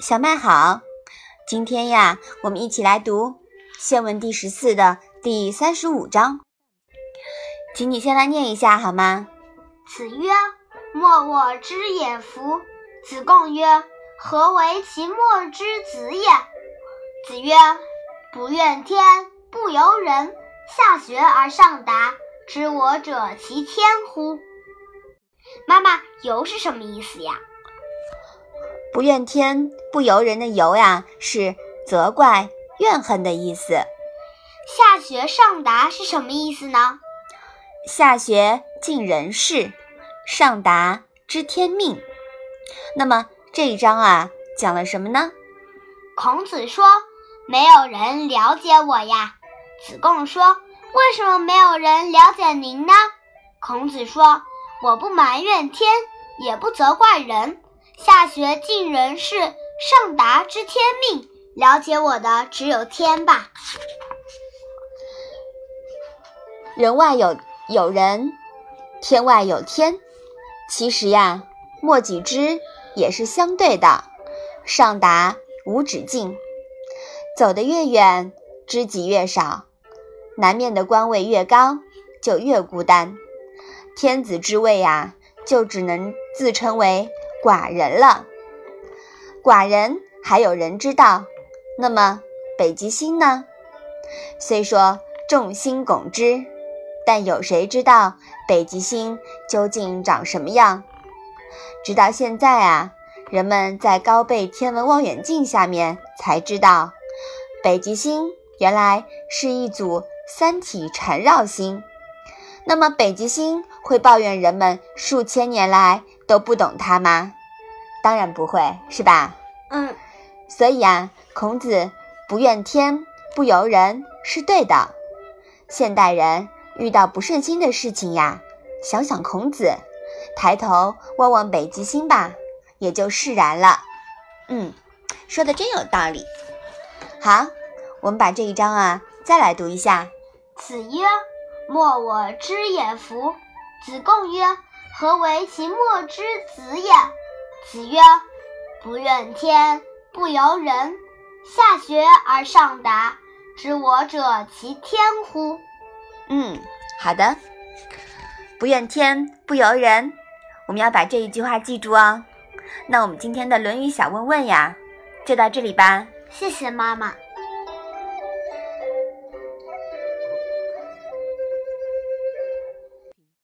小麦好，今天呀，我们一起来读宪文第十四的第三十五章，请你先来念一下好吗？子曰：“莫我之也夫。”子贡曰：“何为其莫之子也？”子曰：“不怨天，不尤人，下学而上达，知我者其天乎？”妈妈，尤是什么意思呀？不怨天不尤人的尤呀，是责怪、怨恨的意思。下学上达是什么意思呢？下学尽人事，上达知天命。那么这一章啊，讲了什么呢？孔子说：“没有人了解我呀。”子贡说：“为什么没有人了解您呢？”孔子说：“我不埋怨天，也不责怪人。”下学尽人事，上达知天命。了解我的只有天吧。人外有有人，天外有天。其实呀，莫己知也是相对的。上达无止境，走得越远，知己越少。南面的官位越高，就越孤单。天子之位呀，就只能自称为。寡人了，寡人还有人知道。那么北极星呢？虽说众星拱之，但有谁知道北极星究竟长什么样？直到现在啊，人们在高倍天文望远镜下面才知道，北极星原来是一组三体缠绕星。那么北极星会抱怨人们数千年来都不懂它吗？当然不会，是吧？嗯。所以啊，孔子不怨天不尤人是对的。现代人遇到不顺心的事情呀，想想孔子，抬头望望北极星吧，也就释然了。嗯，说的真有道理。好，我们把这一章啊再来读一下。子曰。莫我之也夫。子贡曰：“何为其莫之子也？”子曰：“不怨天，不尤人，下学而上达，知我者其天乎？”嗯，好的。不怨天，不尤人，我们要把这一句话记住哦。那我们今天的《论语》小问问呀，就到这里吧。谢谢妈妈。